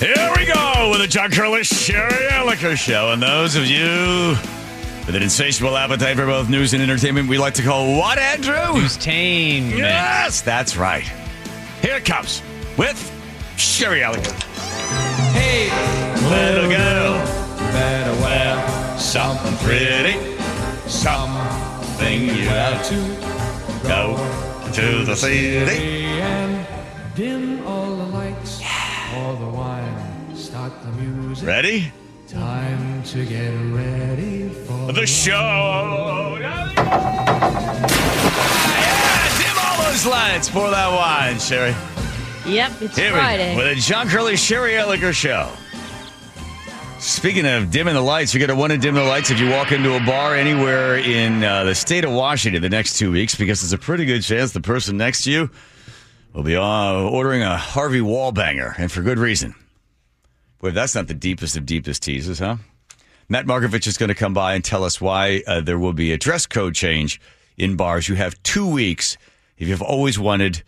Here we go with the John Curley Sherry Elliker Show. And those of you with an insatiable appetite for both news and entertainment, we like to call what, Andrew? News tame. Yes, that's right. Here it comes with Sherry Elliker. Hey, Little girl, better wear something pretty, something you have to go to the city. and dim all the lights, pour the wine, start the music. Ready? Time to get ready for The show. Yeah, dim all those lights for that wine, Sherry. Yep, it's Here we Friday. go with a John Curley Sherry Elliker show. Speaking of dimming the lights, you're going to want to dim the lights if you walk into a bar anywhere in uh, the state of Washington the next two weeks because there's a pretty good chance the person next to you will be uh, ordering a Harvey Wallbanger, and for good reason. Boy, that's not the deepest of deepest teases, huh? Matt Markovich is going to come by and tell us why uh, there will be a dress code change in bars. You have two weeks if you've always wanted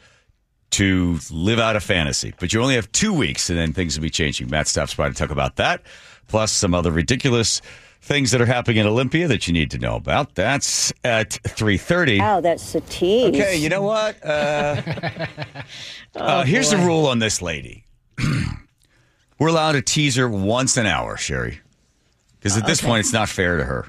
to live out a fantasy, but you only have two weeks and then things will be changing. Matt stops by to talk about that, plus some other ridiculous things that are happening in Olympia that you need to know about. That's at 3.30. Wow, that's a tease. Okay, you know what? Uh, uh, here's the rule on this lady. We're allowed to tease her once an hour, Sherry. Because at this point, it's not fair to her.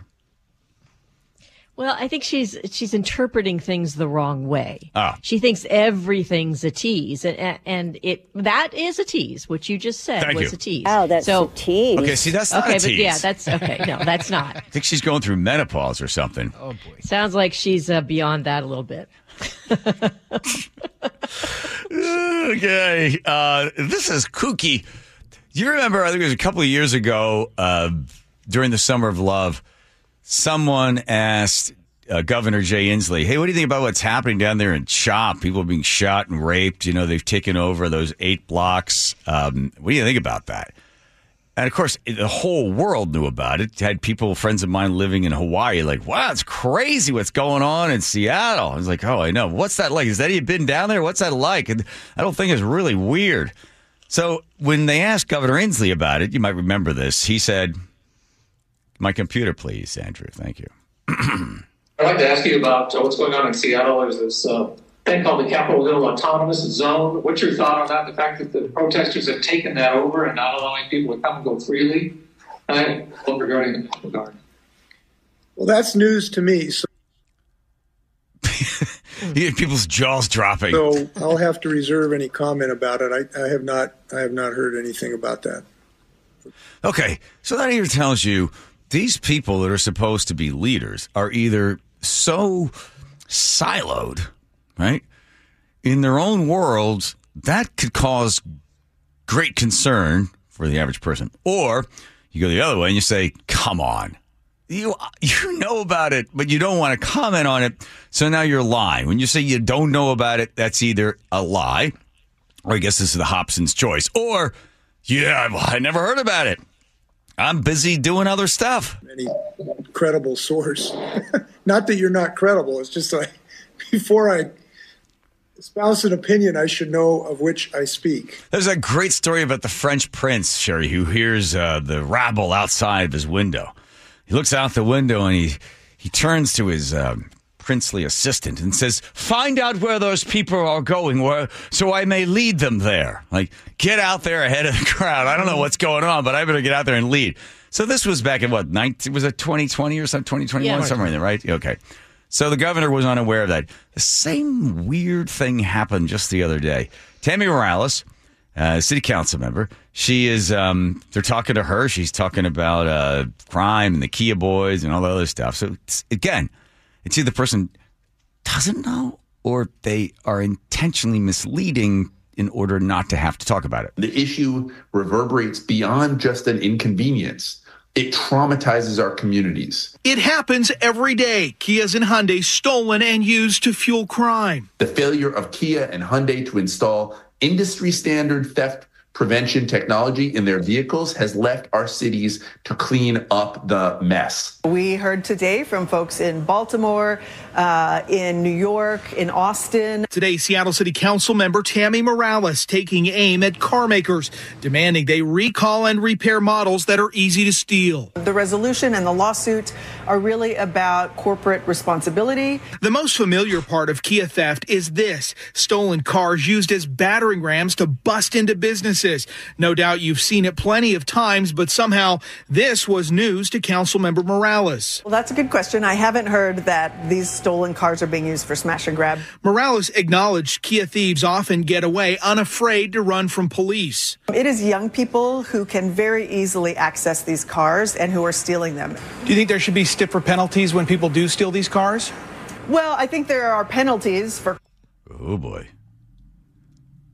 well, I think she's she's interpreting things the wrong way. Ah. She thinks everything's a tease, and and it that is a tease. What you just said Thank was you. a tease. Oh, that's so. a tease. Okay, see, that's not Okay, a but tease. yeah, that's okay. No, that's not. I think she's going through menopause or something. Oh boy, Sounds like she's uh, beyond that a little bit. Okay, uh, this is kooky. You remember? I think it was a couple of years ago uh, during the Summer of Love. Someone asked uh, Governor Jay Inslee, "Hey, what do you think about what's happening down there in CHOP? People being shot and raped. You know, they've taken over those eight blocks. Um, what do you think about that?" And of course, the whole world knew about it. Had people, friends of mine living in Hawaii, like, wow, it's crazy what's going on in Seattle. I was like, oh, I know. What's that like? Has that you been down there? What's that like? And I don't think it's really weird. So when they asked Governor Inslee about it, you might remember this. He said, my computer, please, Andrew. Thank you. I'd like to ask you about uh, what's going on in Seattle. There's this uh, thing called the Capitol Hill Autonomous Zone. What's your thought on that? The fact that the protesters have taken that over and not allowing people to come and go freely? And I regarding the National Guard. Well, that's news to me. So, You get people's jaws dropping. so I'll have to reserve any comment about it. I, I have not. I have not heard anything about that. Okay, so that here tells you these people that are supposed to be leaders are either so siloed, right, in their own worlds that could cause great concern for the average person, or you go the other way and you say, "Come on." You you know about it, but you don't want to comment on it. So now you're lying. When you say you don't know about it, that's either a lie, or I guess this is the Hobson's choice, or yeah, I never heard about it. I'm busy doing other stuff. Any credible source. not that you're not credible. It's just like before I espouse an opinion, I should know of which I speak. There's a great story about the French prince, Sherry, who hears uh, the rabble outside of his window. He looks out the window and he he turns to his um, princely assistant and says, "Find out where those people are going, where so I may lead them there. Like, get out there ahead of the crowd. I don't know what's going on, but I better get out there and lead." So this was back in what? 19, was it 2020 or something? 2021, Yeah. somewhere in there, right? Okay. So the governor was unaware of that. The same weird thing happened just the other day. Tammy Morales, uh, city council member, she is. Um, they're talking to her. She's talking about uh, crime and the Kia boys and all the other stuff. So it's, again, it's either the person doesn't know or they are intentionally misleading in order not to have to talk about it. The issue reverberates beyond just an inconvenience. It traumatizes our communities. It happens every day. Kias and Hyundai stolen and used to fuel crime. The failure of Kia and Hyundai to install industry standard theft prevention technology in their vehicles has left our cities to clean up the mess. We heard today from folks in Baltimore, uh, in New York, in Austin. Today, Seattle City Council member Tammy Morales taking aim at car makers, demanding they recall and repair models that are easy to steal. The resolution and the lawsuit are really about corporate responsibility. The most familiar part of Kia theft is this stolen cars used as battering rams to bust into businesses. No doubt you've seen it plenty of times, but somehow this was news to Councilmember Morales. Well, that's a good question. I haven't heard that these stolen cars are being used for smash and grab. Morales acknowledged Kia thieves often get away unafraid to run from police. It is young people who can very easily access these cars and who are stealing them. Do you think there should be stiffer penalties when people do steal these cars? Well, I think there are penalties for Oh boy.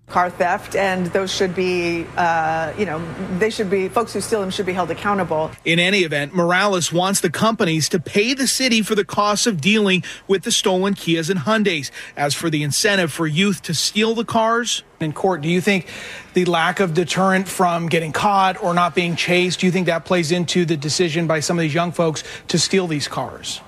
Car theft, and those should be, uh, you know, they should be, folks who steal them should be held accountable. In any event, Morales wants the companies to pay the city for the costs of dealing with the stolen Kias and Hyundais. As for the incentive for youth to steal the cars, In court, do you think the lack of deterrent from getting caught or not being chased, do you think that plays into the decision by some of these young folks to steal these cars?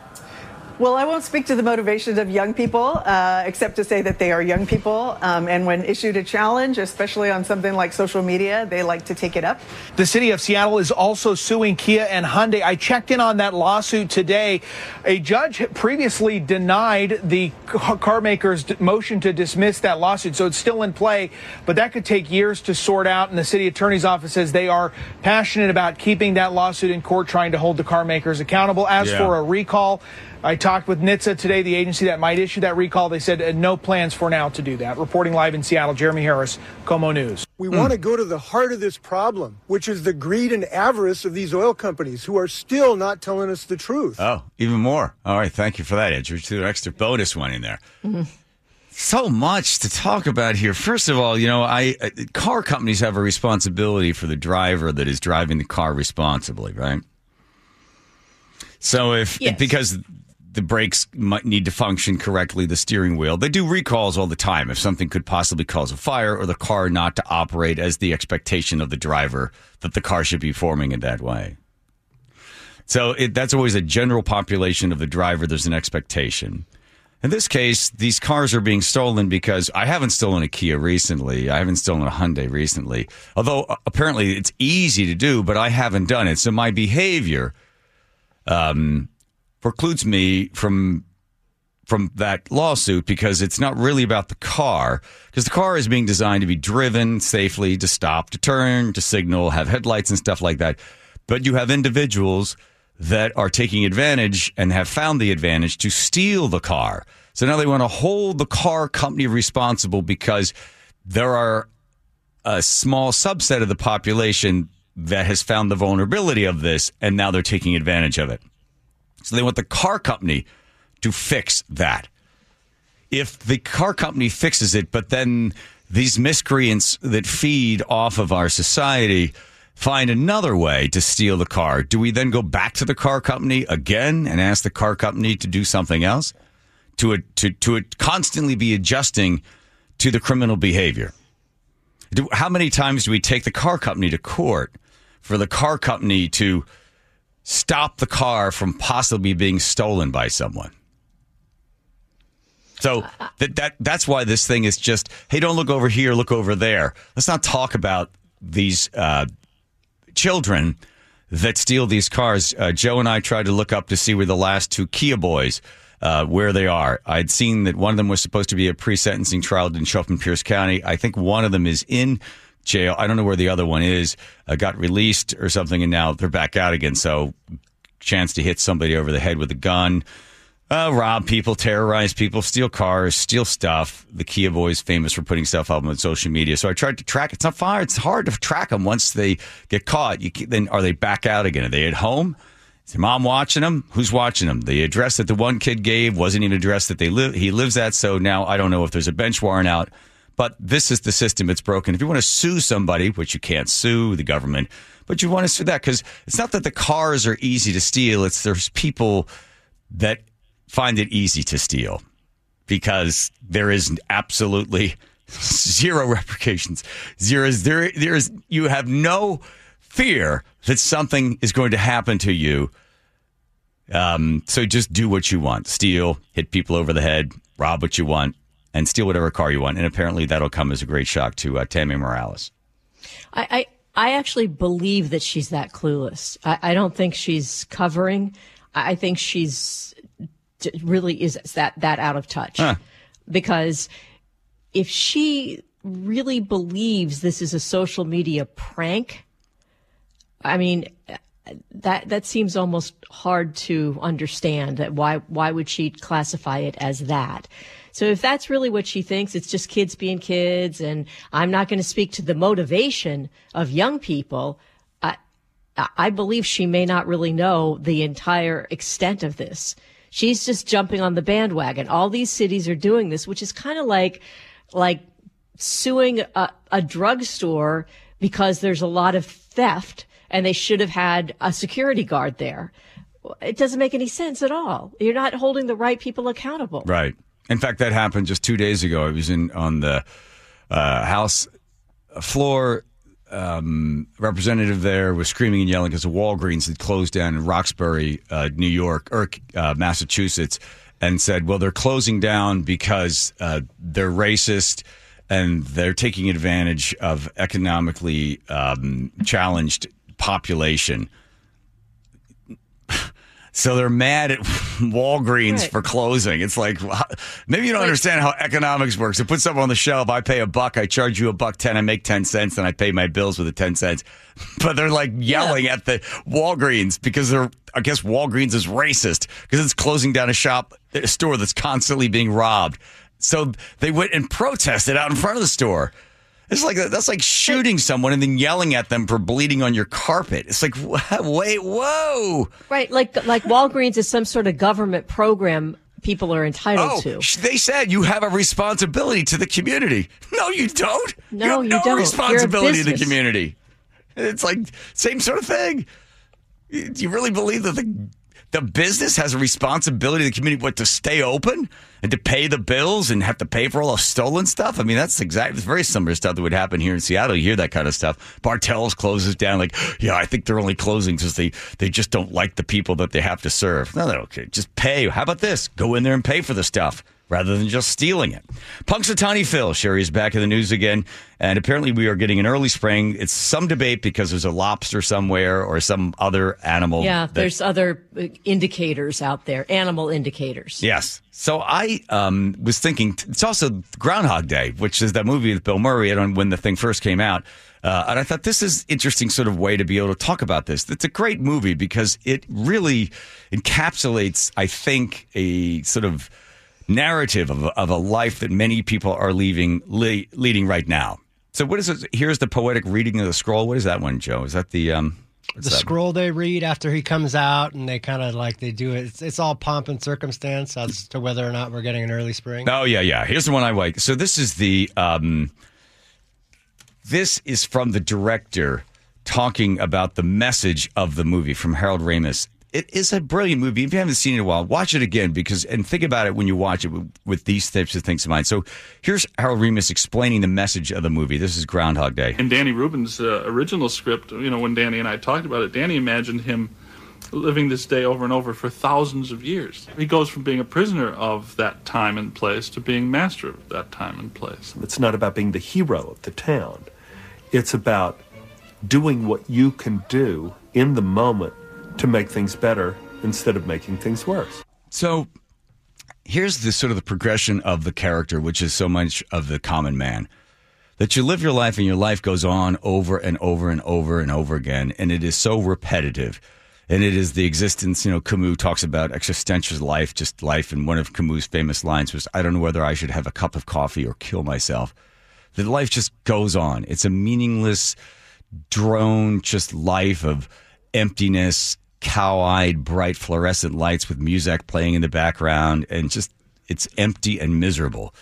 Well, I won't speak to the motivations of young people, uh, except to say that they are young people. Um, and when issued a challenge, especially on something like social media, they like to take it up. The city of Seattle is also suing Kia and Hyundai. I checked in on that lawsuit today. A judge previously denied the ca- car maker's motion to dismiss that lawsuit, so it's still in play, but that could take years to sort out. And the city attorney's office says they are passionate about keeping that lawsuit in court, trying to hold the car makers accountable. As Yeah. for a recall, I talked with NHTSA today, the agency that might issue that recall. They said uh, no plans for now to do that. Reporting live in Seattle, Jeremy Harris, KOMO News. We want to go to the heart of this problem, which is the greed and avarice of these oil companies who are still not telling us the truth. Oh, even more. All right. Thank you for that, Andrew. To an extra bonus one in there. So much to talk about here. First of all, you know, I uh, car companies have a responsibility for the driver that is driving the car responsibly, right? So if Yes. because the brakes might need to function correctly, the steering wheel, they do recalls all the time if something could possibly cause a fire or the car not to operate as the expectation of the driver that the car should be forming in that way. So it, that's always a general population of the driver. There's an expectation. In this case, these cars are being stolen because I haven't stolen a Kia recently. I haven't stolen a Hyundai recently. Although uh, apparently it's easy to do, but I haven't done it. So my behavior um, precludes me from from that lawsuit because it's not really about the car because the car is being designed to be driven safely to stop to turn to signal have headlights and stuff like that. But you have individuals that are taking advantage and have found the advantage to steal the car. So now they want to hold the car company responsible because there are a small subset of the population that has found the vulnerability of this and now they're taking advantage of it so they want the car company to fix that. If the car company fixes it, but then these miscreants that feed off of our society find another way to steal the car, do we then go back to the car company again and ask the car company to do something else? To it, to to it constantly be adjusting to the criminal behavior. Do, how many times do we take the car company to court for the car company to stop the car from possibly being stolen by someone. So that that that's why this thing is just hey, don't look over here, look over there. Let's not talk about these uh, children that steal these cars. Uh, Joe and I tried to look up to see where the last two Kia boys. Uh, where they are. I'd seen that one of them was supposed to be a pre-sentencing trial, didn't show up in Pierce County. I think one of them is in jail. I don't know where the other one is. Uh, got released or something, and now they're back out again. So, chance to hit somebody over the head with a gun, uh, rob people, terrorize people, steal cars, steal stuff. The Kia boys famous for putting stuff up on social media. So I tried to track. It's not far. It's hard to track them once they get caught. You can, then are they back out again? Are they at home? Is your mom watching them? Who's watching them? The address that the one kid gave wasn't even an address that they live. He lives at. So now I don't know if there's a bench warrant out. But this is the system. It's broken. If you want to sue somebody, which you can't sue the government, but you want to sue that because it's not that the cars are easy to steal. It's there's people that find it easy to steal because there is absolutely Zero repercussions. Zero. is There, there is. You have no fear that something is going to happen to you. Um, so just do what you want. Steal, hit people over the head, rob what you want, and steal whatever car you want. And apparently that'll come as a great shock to uh, Tammy Morales. I, I, I actually believe that she's that clueless. I, I don't think she's covering. I think she's really is that that out of touch. Huh. Because if she really believes this is a social media prank, I mean, that that seems almost hard to understand. That why why would she classify it as that? So if that's really what she thinks, it's just kids being kids, and I'm not going to speak to the motivation of young people. I believe she may not really know the entire extent of this. She's just jumping on the bandwagon. All these cities are doing this, which is kind of like like suing a, a drugstore because there's a lot of theft and they should have had a security guard there. It doesn't make any sense at all. You're not holding the right people accountable. Right. In fact, that happened just two days ago. I was in on the uh, House floor. Um, representative there was screaming and yelling because the Walgreens had closed down in Roxbury, uh, New York or uh, Massachusetts, and said, "Well, they're closing down because uh, they're racist." And they're taking advantage of economically um, challenged population. So they're mad at Walgreens Right. for closing. It's like maybe you don't Like- understand how economics works. I put something on the shelf. I pay a buck. I charge you a buck ten. I make ten cents, and I pay my bills with the ten cents. But they're like yelling at the Walgreens because they're. I guess Walgreens is racist because it's closing down a shop, a store that's constantly being robbed. So they went and protested out in front of the store. It's like that's like shooting someone and then yelling at them for bleeding on your carpet. It's like wait, whoa. Right. Like like Walgreens is some sort of government program people are entitled Oh, to. they said you have a responsibility to the community. No, you don't. No, you, have you no don't. Responsibility to the community. It's like same sort of thing. Do you really believe that the the business has a responsibility to the community, what to stay open and to pay the bills and have to pay for all the stolen stuff? I mean, that's exactly it's very similar stuff that would happen here in Seattle. You hear that kind of stuff. Bartell's closes down, like, yeah, I think they're only closing because they they just don't like the people that they have to serve. No, no, okay, just pay. How about this? Go in there and pay for the stuff rather than just stealing it. Punxsutawney Phil, Sherry is back in the news again, and apparently we are getting an early spring. It's some debate because there's a lobster somewhere or some other animal. yeah, that- there's other uh, indicators out there, animal indicators. Yes. So I um, was thinking it's also Groundhog Day, which is that movie with Bill Murray. I don't when the thing first came out, uh, and I thought this is interesting sort of way to be able to talk about this. It's a great movie because it really encapsulates, I think, a sort of narrative of, of a life that many people are leaving le- leading right now. So what is it? Here's the poetic reading of the scroll. What is that one, Joe? Is that the um? the that? scroll they read after he comes out, and they kind of like they do it. It's, it's all pomp and circumstance as to whether or not we're getting an early spring. Oh yeah, yeah. Here's the one I like. So this is the um, this is from the director talking about the message of the movie from Harold Ramis. It is a brilliant movie. If you haven't seen it in a while, watch it again because and think about it when you watch it with, with these types of things in mind. So here's Harold Ramis explaining the message of the movie. This is Groundhog Day. In Danny Rubin's uh, original script, you know, when Danny and I talked about it, Danny imagined him living this day over and over for thousands of years. He goes from being a prisoner of that time and place to being master of that time and place. It's not about being the hero of the town. It's about doing what you can do in the moment to make things better instead of making things worse. So here's the sort of the progression of the character, which is so much of the common man. That you live your life and your life goes on over and over and over and over again, and it is so repetitive. And it is the existence, you know, Camus talks about existential life, just life. And one of Camus' famous lines was, I don't know whether I should have a cup of coffee or kill myself. That life just goes on. It's a meaningless, drone, just life of emptiness, cow eyed, bright fluorescent lights with music playing in the background, and just it's empty and miserable.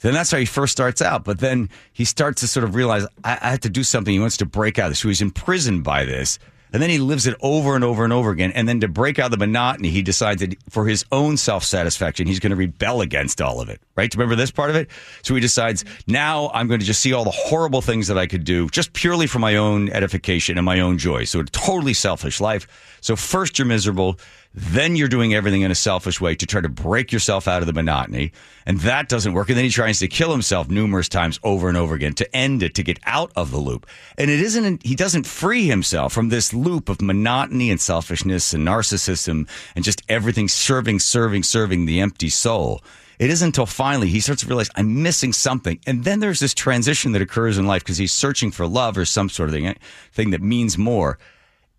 Then that's how he first starts out. But then he starts to sort of realize, I, I have to do something. He wants to break out of this. So he's imprisoned by this. And then he lives it over and over and over again. And then to break out the monotony, he decides that for his own self satisfaction, he's going to rebel against all of it. Right? Remember this part of it? So he decides, now I'm going to just see all the horrible things that I could do just purely for my own edification and my own joy. So a totally selfish life. So first you're miserable. Then you're doing everything in a selfish way to try to break yourself out of the monotony. And that doesn't work. And then he tries to kill himself numerous times over and over again to end it, to get out of the loop. And it isn't, he doesn't free himself from this loop of monotony and selfishness and narcissism and just everything serving, serving, serving the empty soul. It isn't until finally he starts to realize I'm missing something. And then there's this transition that occurs in life because he's searching for love or some sort of thing, eh, thing that means more.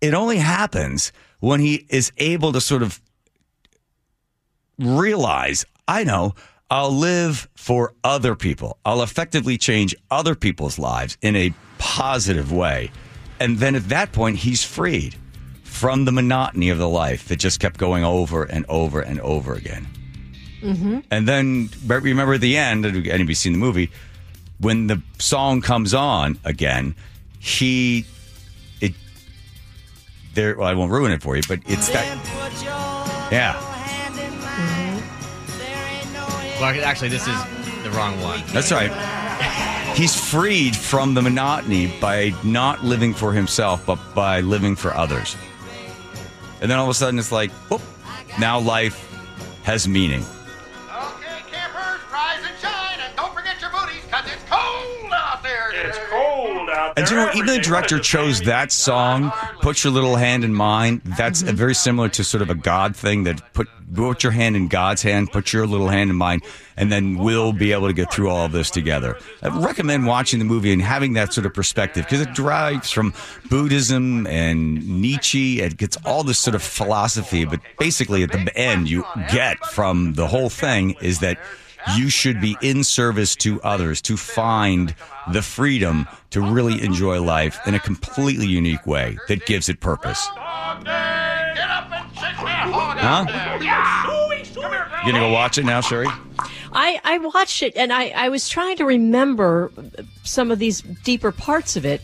It only happens when he is able to sort of realize, I know, I'll live for other people. I'll effectively change other people's lives in a positive way. And then at that point, he's freed from the monotony of the life that just kept going over and over and over again. Mm-hmm. And then remember at the end, anybody seen the movie, when the song comes on again, he there well, I won't ruin it for you, but it's that Yeah. Mm-hmm. Well, actually, this is the wrong one. That's right. He's freed from the monotony by not living for himself, but by living for others. And then all of a sudden it's like, whoop, now life has meaning. And you know, even the director chose that song, "Put Your Little Hand in Mine." That's a very similar to sort of a God thing. That put put your hand in God's hand, put your little hand in mine, and then we'll be able to get through all of this together. I recommend watching the movie and having that sort of perspective because it derives from Buddhism and Nietzsche. It gets all this sort of philosophy, but basically at the end, you get from the whole thing is that you should be in service to others to find the freedom to really enjoy life in a completely unique way that gives it purpose. Huh? You gonna go watch it now, Sherry? I, I watched it and I, I was trying to remember some of these deeper parts of it.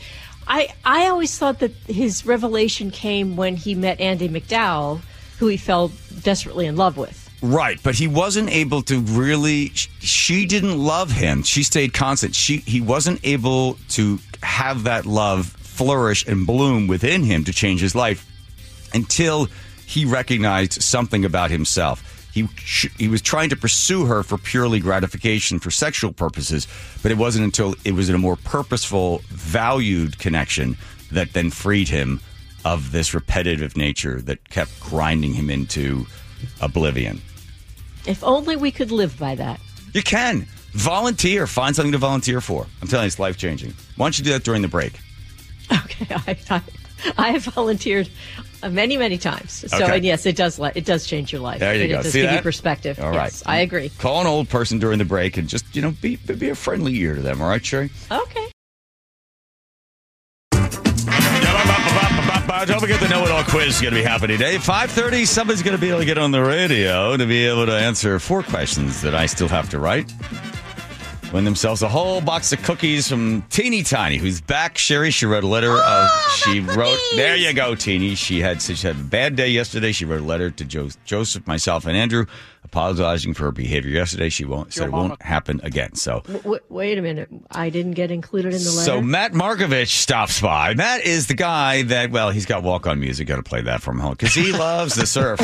I, I always thought that his revelation came when he met Andie MacDowell, who he fell desperately in love with. Right, but he wasn't able to really. She didn't love him. She stayed constant. She he wasn't able to have that love flourish and bloom within him to change his life until he recognized something about himself. He he was trying to pursue her for purely gratification for sexual purposes, but it wasn't until it was in a more purposeful, valued connection that then freed him of this repetitive nature that kept grinding him into oblivion. If only we could live by that. You can volunteer. Find something to volunteer for. I'm telling you, it's life changing. Why don't you do that during the break? Okay, I, I, I have volunteered many, many times. So, Okay. and yes, it does. It does change your life. There you it, go. It does See give you that? perspective. All yes, right. I agree. Call an old person during the break and just you know be be a friendly ear to them. All right, Sherry. Okay. Uh, Don't forget the know-it-all quiz is going to be happening today. 5.30, somebody's going to be able to get on the radio to be able to answer four questions that I still have to write. Win themselves a whole box of cookies from Teeny Tiny, who's back. Sherry, she wrote a letter Oh, of, she wrote, there you go, Teeny. She had, she had a bad day yesterday. She wrote a letter to jo- Joseph, myself, and Andrew, apologizing for her behavior yesterday. She won't, said it won't happen again. So, W- w- wait a minute. I didn't get included in the letter. so Matt Markovich stops by. Matt is the guy that, well, he's got walk on music. Got to play that from home because he loves the surf.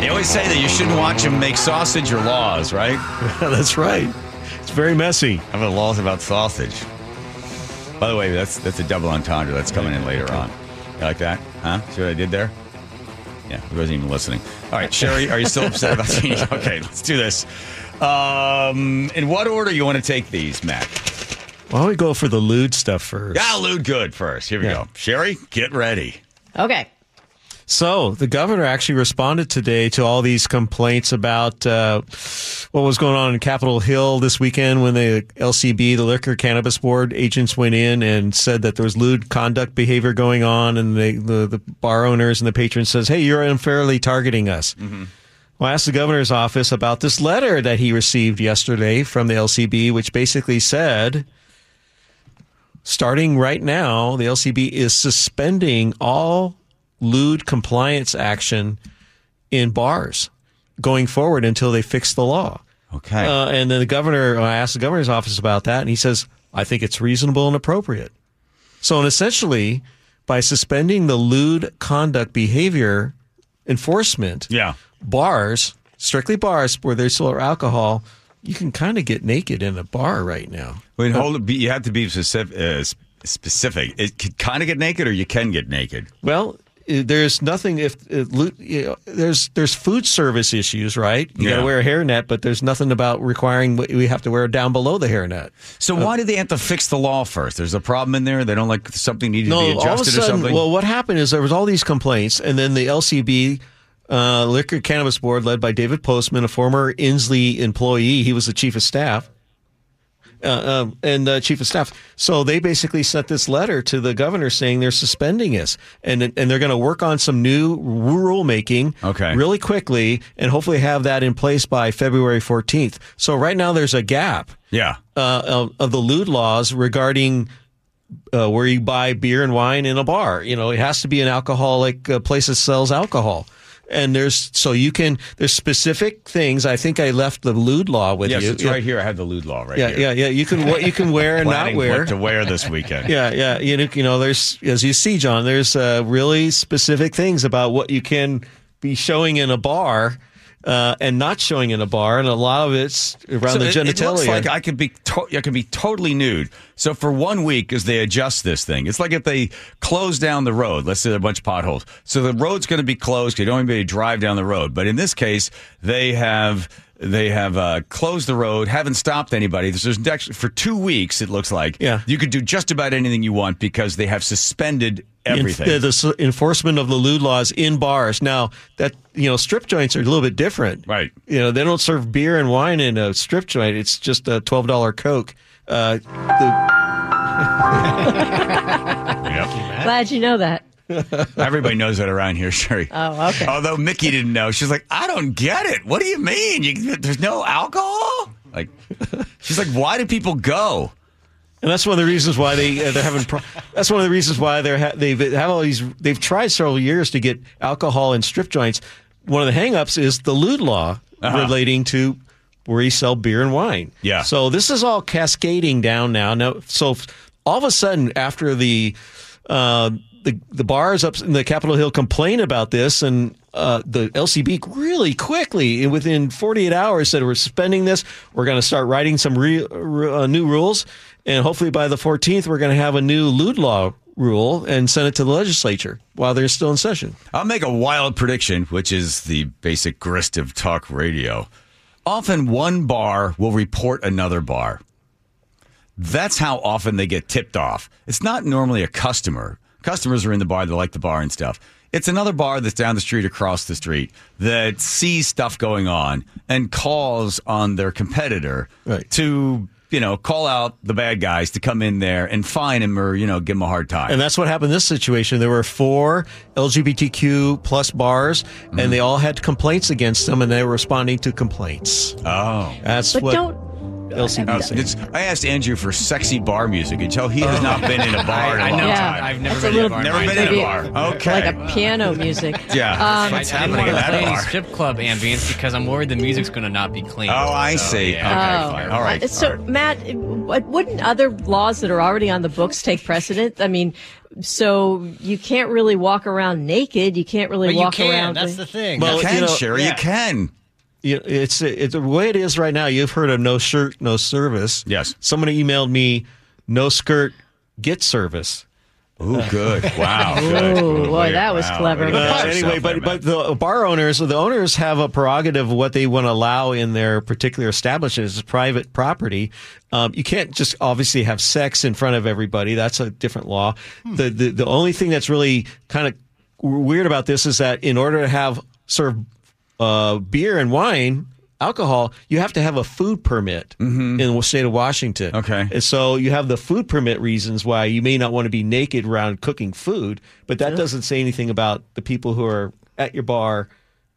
They always say that you shouldn't watch him make sausage or laws, right? that's right. It's very messy. How about laws about sausage? By the way, that's that's a double entendre that's coming in later on. You like that? Huh? See what I did there? Yeah, he wasn't even listening. All right, Sherry, are you still upset about Teeny? Okay, let's do this. Um, in what order you want to take these, Matt? Why don't we go for the lewd stuff first? Yeah, lewd good first. Here we go. Sherry, get ready. Okay. So the governor actually responded today to all these complaints about uh, what was going on in Capitol Hill this weekend when the LCB, the Liquor Cannabis Board agents went in and said that there was lewd conduct behavior going on, and they, the the bar owners and the patrons says, "Hey, you're unfairly targeting us." Well, I asked the governor's office about this letter that he received yesterday from the LCB, which basically said starting right now, the LCB is suspending all lewd compliance action in bars going forward until they fix the law. Okay. Uh, and then the governor, I asked the governor's office about that, and he says, I think it's reasonable and appropriate. So, and essentially, by suspending the lewd conduct behavior enforcement, yeah, bars, strictly bars where there's still alcohol, you can kind of get naked in a bar right now. Wait, hold it. You have to be specific. Uh, specific. It can kind of get naked, or you can get naked. Well, there's nothing if uh, you know, there's there's food service issues, right? You got to wear a hairnet, but there's nothing about requiring what we have to wear down below the hairnet. So why do they have to fix the law first? There's a problem in there. They don't like something needed to be all of a adjusted or sudden, something. well, what happened is there was all these complaints, and then the LCB. Uh, Liquor Cannabis Board, led by David Postman, a former Inslee employee, he was the chief of staff, uh, um, and uh, chief of staff. So they basically sent this letter to the governor saying they're suspending us, and and they're going to work on some new rulemaking, Okay. really quickly, and hopefully have that in place by February 14th. So right now there's a gap, yeah, uh, of, of the lewd laws regarding. Uh, where you buy beer and wine in a bar, you know, it has to be an alcoholic uh, place that sells alcohol. And there's so you can there's specific things. I think I left the lewd law with yes, you. it's right here. I have the lewd law right yeah, here. yeah, yeah. You can what you can wear and not wear. what to wear this weekend. Yeah, yeah. You know, you know, there's as you see, John. There's uh, really specific things about what you can be showing in a bar uh, and not showing in a bar, and a lot of it's around So the it- genitalia. It looks like I could be to- I could be totally nude. So for one week, as they adjust this thing, it's like if they close down the road. Let's say there are a bunch of potholes, so the road's going to be closed. You don't be able to drive down the road. But in this case, they have they have uh, closed the road, haven't stopped anybody. There's actually for two weeks. It looks like Yeah. you could do just about anything you want because they have suspended everything. The, the enforcement of the lewd laws in bars. Now that you know, strip joints are a little bit different, right? You know, they don't serve beer and wine in a strip joint. It's just a twelve dollar coke. Uh, Yep. Glad you know that. Everybody knows that around here, Sherry. Oh, okay. Although Mickey didn't know, she's like, I don't get it. What do you mean? You, there's no alcohol? Like, she's like, why do people go? And that's one of the reasons why they uh, they're having. Pro- that's one of the reasons why they're ha- they've have all these. They've tried several years to get alcohol in strip joints. One of the hangups is the lewd law Uh-huh. relating to where you sell beer and wine. Yeah. So this is all cascading down now. Now, so all of a sudden, after the uh, the the bars up in the Capitol Hill complain about this, and uh, the LCB really quickly, within 48 hours, said we're suspending this. We're going to start writing some re- uh, new rules, and hopefully by the 14th, we're going to have a new lewd law rule and send it to the legislature while they're still in session. I'll make a wild prediction, which is the basic grist of talk radio. Often one bar will report another bar. That's how often they get tipped off. It's not normally a customer. Customers are in the bar, they like the bar and stuff. It's another bar that's down the street, across the street, that sees stuff going on and calls on their competitor to, you know, call out the bad guys to come in there and fine him or, you know, give him a hard time. And that's what happened in this situation. There were four LGBTQ plus bars, Mm-hmm. and they all had complaints against them, and they were responding to complaints. Oh, that's But what don't- LCB Oh, it's- I asked Andrew for sexy bar music until he has not been in a bar in a I long know. time. I've never That's a been in a little- bar. Never been in a bar. Okay. Like a piano music. Yeah. Um, What's I didn't happening want in to that play any bar? strip club ambience because I'm worried the music's going to not be clean. Oh, I So, see. yeah. Okay, fine. All right. Uh, So, Matt, w- wouldn't other laws that are already on the books take precedent? I mean, so you can't really walk around naked. You can't really But you walk can. around. That's the thing. Well, you can, you know- Sherry. Yeah. You can. You know, it's it's the way it is right now. You've heard of no shirt, no service. Yes. Somebody emailed me, no skirt, get service. Ooh, good. Wow. good. Ooh, boy, that was wow. clever. Way Uh, anyway, yourself there, but but the bar owners, the owners have a prerogative of what they want to allow in their particular establishment. It's private property. Um, you can't just obviously have sex in front of everybody. That's a different law. The, the the only thing that's really kind of weird about this is that in order to have serve uh, beer and wine. Alcohol, you have to have a food permit in the state of Washington. Mm-hmm. Okay. And so you have the food permit reasons why you may not want to be naked around cooking food, but that doesn't say anything about the people who are at your bar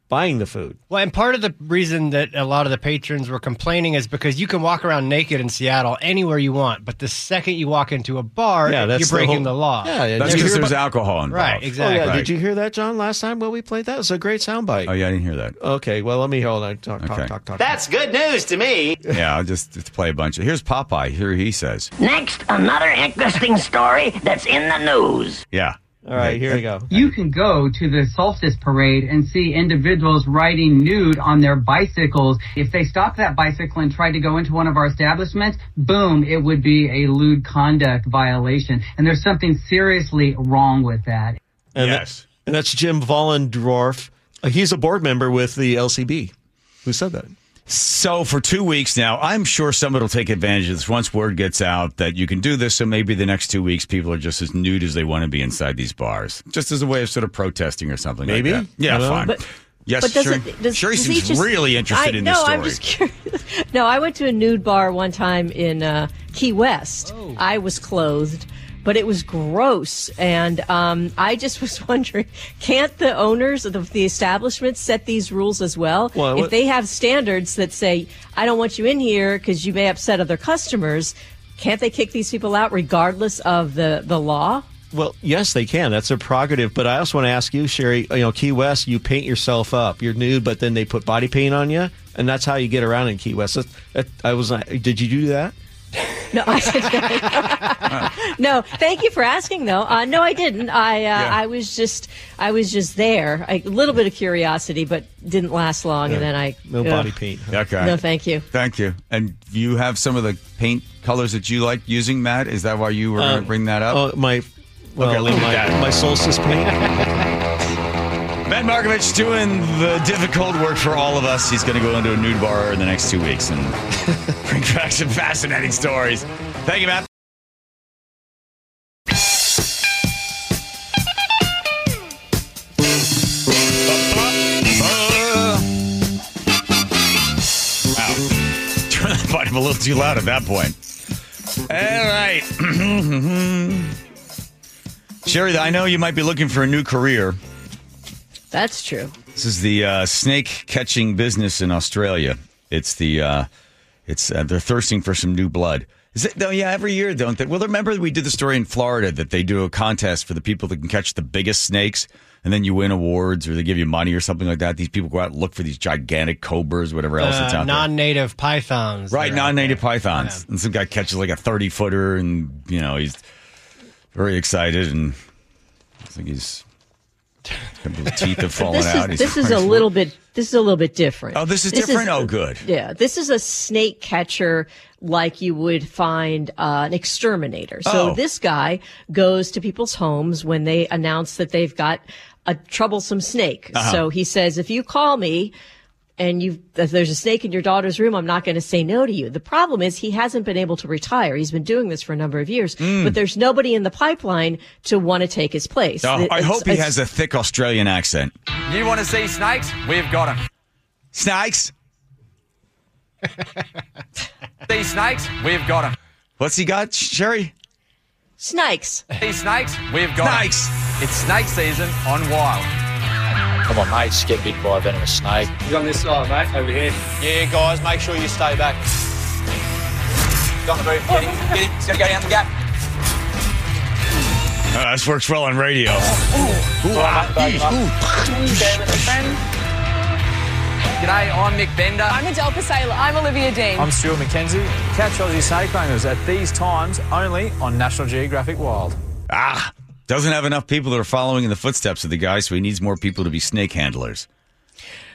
buying the food. Well, and part of the reason that a lot of the patrons were complaining is because you can walk around naked in Seattle anywhere you want, but the second you walk into a bar, Yeah, that's you're the breaking whole- the law. Yeah, yeah. That's because there's about- alcohol involved. Right, exactly. Oh, yeah. Right. Did you hear that, John, last time when we played that? It was a great soundbite. Oh, yeah, I didn't hear that. Okay, well, let me hold on. Talk, talk, Okay. talk, talk. That's good news to me. Yeah, I'll just, just play a bunch. Here's Popeye. Here he says. Next, another interesting story that's in the news. Yeah. All right, here we go. You can go to the solstice parade and see individuals riding nude on their bicycles. If they stopped that bicycle and tried to go into one of our establishments, boom, it would be a lewd conduct violation. And there's something seriously wrong with that. And yes. and that's Jim Vollendorf. Uh, he's a board member with the LCB. Who said that? So for two weeks now, I'm sure somebody will take advantage of this once word gets out that you can do this. So maybe the next two weeks, people are just as nude as they want to be inside these bars, just as a way of sort of protesting or something. Maybe? like that. Yeah, I don't know. fine. But- yes, but does sure. it- does- Sherry does he seems just- really interested I, in no, this story. I'm just curious. No, I went to a nude bar one time in uh, Key West. Oh. I was clothed, but it was gross, and um, I just was wondering: can't the owners of the, the establishment set these rules as well? Well, if what- they have standards that say, "I don't want you in here because you may upset other customers," can't they kick these people out regardless of the the law? Well, yes, they can. That's a prerogative. But I also want to ask you, Sherry. You know, Key West, you paint yourself up. You're nude, but then they put body paint on you, and that's how you get around in Key West. I was. Did you do that? No, I, didn't. no. Thank you for asking, though. Uh, no, I didn't. I uh, Yeah. I was just I was just there. I, a little bit of curiosity, but didn't last long. And then I No ugh. body paint. Okay. No, thank you. Thank you. And you have some of the paint colors that you like using, Matt? Is that why you were going Uh, to bring that up? Oh, my. Well, Okay, leave it my, at my solstice paint. Matt Markovich doing the difficult work for all of us. He's going to go into a nude bar in the next two weeks and bring back some fascinating stories. Thank you, Matt. That volume a little too loud at that point. All right. Sherry, I know you might be looking for a new career. That's true. This is the uh, snake catching business in Australia. It's the uh, it's uh, they're thirsting for some new blood. Is it? Oh yeah, every year don't they? Well, remember we did the story in Florida that they do a contest for the people that can catch the biggest snakes, and then you win awards or they give you money or something like that. These people go out and look for these gigantic cobras, whatever else that's Uh, out there. non-native pythons. Right, They're out non-native pythons, and some guy catches like a thirty footer, and you know he's very excited, and I think he's his teeth have fallen this out. is this is a little bit this is a little bit different. Oh, this is different? Oh, good. Yeah, this is a snake catcher like you would find uh, an exterminator. So Oh. this guy goes to people's homes when they announce that they've got a troublesome snake. Uh-huh. So he says, if you call me. And you, if there's a snake in your daughter's room, I'm not going to say no to you. The problem is he hasn't been able to retire. He's been doing this for a number of years, hmm. but there's nobody in the pipeline to want to take his place. Oh, I hope he has a thick Australian accent. You want to see snakes? We've got them. Snakes? See snakes? We've got them. What's he got, Sherry? Snakes. See snakes? We've got Snakes. It's snake season on Wild. Come on, mate, get bit by a venomous snake. He's on this side, mate, over here. Yeah, guys, make sure you stay back. Got the move. Get him. Get him. He's going to go down the gap. Uh, this works well on radio. G'day, I'm Mick Bender. I'm Adele Pasela. I'm Olivia Dean. I'm Stuart McKenzie. Catch Aussie snake owners at these times only on National Geographic Wild. Ah, doesn't have enough people that are following in the footsteps of the guy, so he needs more people to be snake handlers.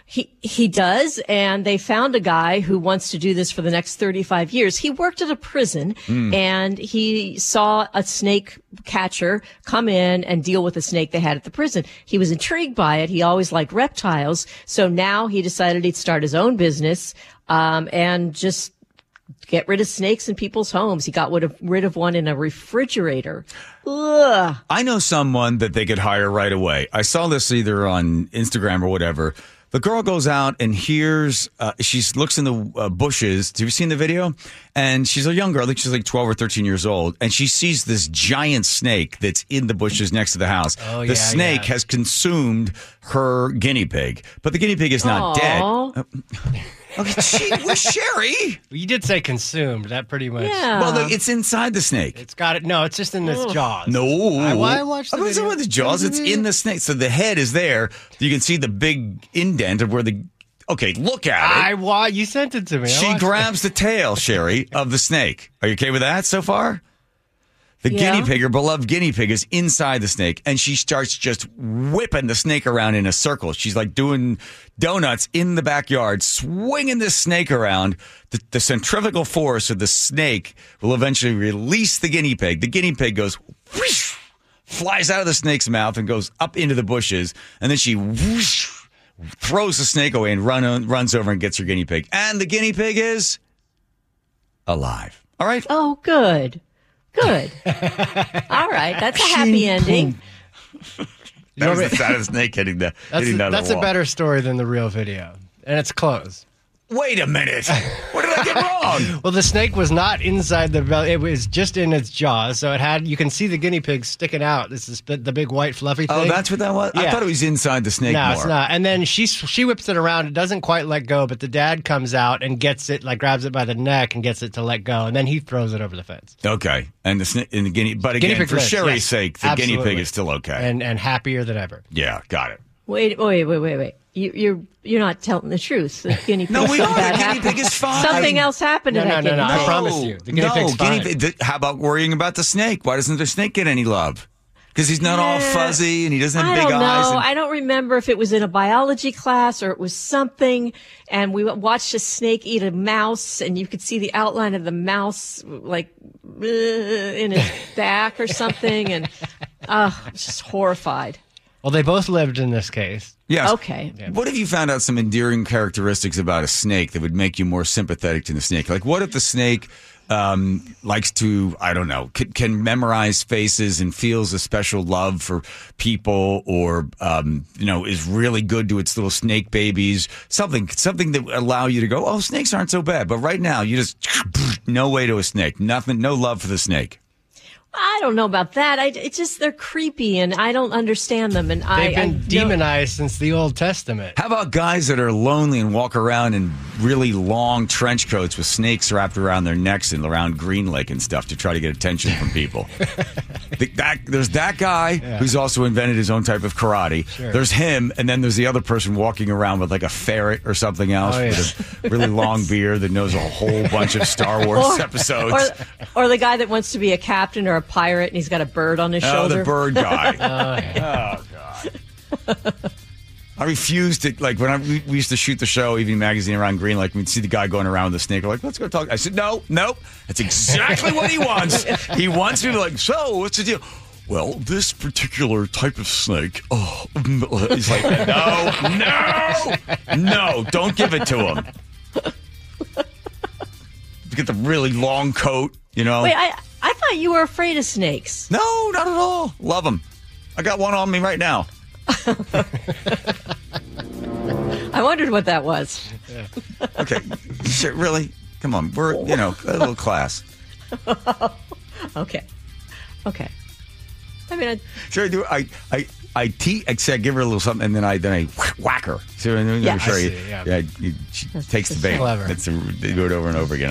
He he does, and they found a guy who wants to do this for the next 35 years. He worked at a prison, Hmm. and he saw a snake catcher come in and deal with a snake they had at the prison. He was intrigued by it. He always liked reptiles, so now he decided he'd start his own business um, and just get rid of snakes in people's homes. He got rid of, rid of one in a refrigerator. Ugh. I know someone that they could hire right away. I saw this either on Instagram or whatever, The girl goes out and hears, uh, she looks in the uh, bushes. Have you seen the video? And she's a young girl. I think she's like 12 or 13 years old. And she sees this giant snake that's in the bushes next to the house. Oh, the yeah, snake yeah. has consumed her guinea pig, but the guinea pig is not Aw. dead. Okay, she was Sherry. You did say consumed. That pretty much. Yeah. Well, the, it's inside the snake. It's got it. No, it's just in its oh. jaws. No. I, well, I watched the I'm not talking video. about the jaws. It's in the snake. So the head is there. You can see the big indent of where the. Okay, look at it. I why you sent it to me. I She watched grabs the tail, Sherry, of the snake. Are you okay with that so far? The Yeah. guinea pig, her beloved guinea pig, is inside the snake, and she starts just whipping the snake around in a circle. She's like doing donuts in the backyard, swinging this snake around. The, the centrifugal force of the snake will eventually release the guinea pig. The guinea pig goes whoosh, flies out of the snake's mouth and goes up into the bushes, and then she whoosh, throws the snake away and run, runs over and gets her guinea pig. And the guinea pig is alive. All right. Oh, good. Good. All right. That's a happy ending. That was the sound of the snake hitting the That's, hitting a, the that's a wall. better story than the real video, and it's close. Wait a minute. What did I get wrong? well, the snake was not inside the belly; it was just in its jaws. So it had. You can see the guinea pig sticking out. This is the the big white fluffy oh, thing. Oh, that's what that was. I thought it was inside the snake no, more. it's not. And then she she whips it around. It doesn't quite let go, but the dad comes out and gets it, like grabs it by the neck and gets it to let go, and then he throws it over the fence. Okay, and the snake and the guinea, but Guinea again, pig for lives, Sherry's yes. sake, the guinea pig is still okay. and and happier than ever. yeah, got it. Wait, wait, wait, wait, wait. You, you're you're not telling the truth. The guinea pig. No, we something are. The guinea pig is fine. Something else happened No, to that no, no, guinea no, I promise you. The guinea no, pig's guinea fine. pig. th- how about worrying about the snake? Why doesn't the snake get any love? Because he's not all fuzzy and he doesn't have I big don't eyes. know. and- I don't remember if it was in a biology class or it was something. And we watched a snake eat a mouse, and you could see the outline of the mouse, like in his back or something. And uh, I was just horrified. Well, they both lived in this case. Yes. Okay. What if you found out some endearing characteristics about a snake that would make you more sympathetic to the snake? Like, what if the snake um, likes to, I don't know, can, can memorize faces and feels a special love for people, or um, you know, is really good to its little snake babies? Something, something that would allow you to go, oh, snakes aren't so bad. But right now, you just no way to a snake, nothing, no love for the snake. I don't know about that. I, it's just they're creepy, and I don't understand them. And I, They've been I don't- demonized since the Old Testament. How about guys that are lonely and walk around in really long trench coats with snakes wrapped around their necks and around Green Lake and stuff to try to get attention from people? The- that, there's that guy who's also invented his own type of karate. Sure. There's him, and then there's the other person walking around with like a ferret or something else Oh, yeah. with a really long beard that knows a whole bunch of Star Wars Or- episodes. Or, or the guy that wants to be a captain or a pirate, and he's got a bird on his Oh, shoulder. the bird guy. Oh, oh God. I refused to like when I we, we used to shoot the show Evening Magazine around Green Lake We'd see the guy going around with the snake. We're like, let's go talk. I said, no, no, that's exactly what he wants. He wants me to like. So what's the deal? Well, this particular type of snake. Oh, he's like, no, no, no, don't give it to him. Get the really long coat, you know. Wait, I I thought you were afraid of snakes. No, not at all. Love them. I got one on me right now. I wondered what that was. Okay, shit, really? Come on, we're you know a little class. okay, okay. I mean, I, Sure, I do. I I I te- I said give her a little something, and then I then I whack, whack her. So I'm Yeah. sure I you, see, yeah. yeah, she takes the bait. Clever. That's a, do it over and over again.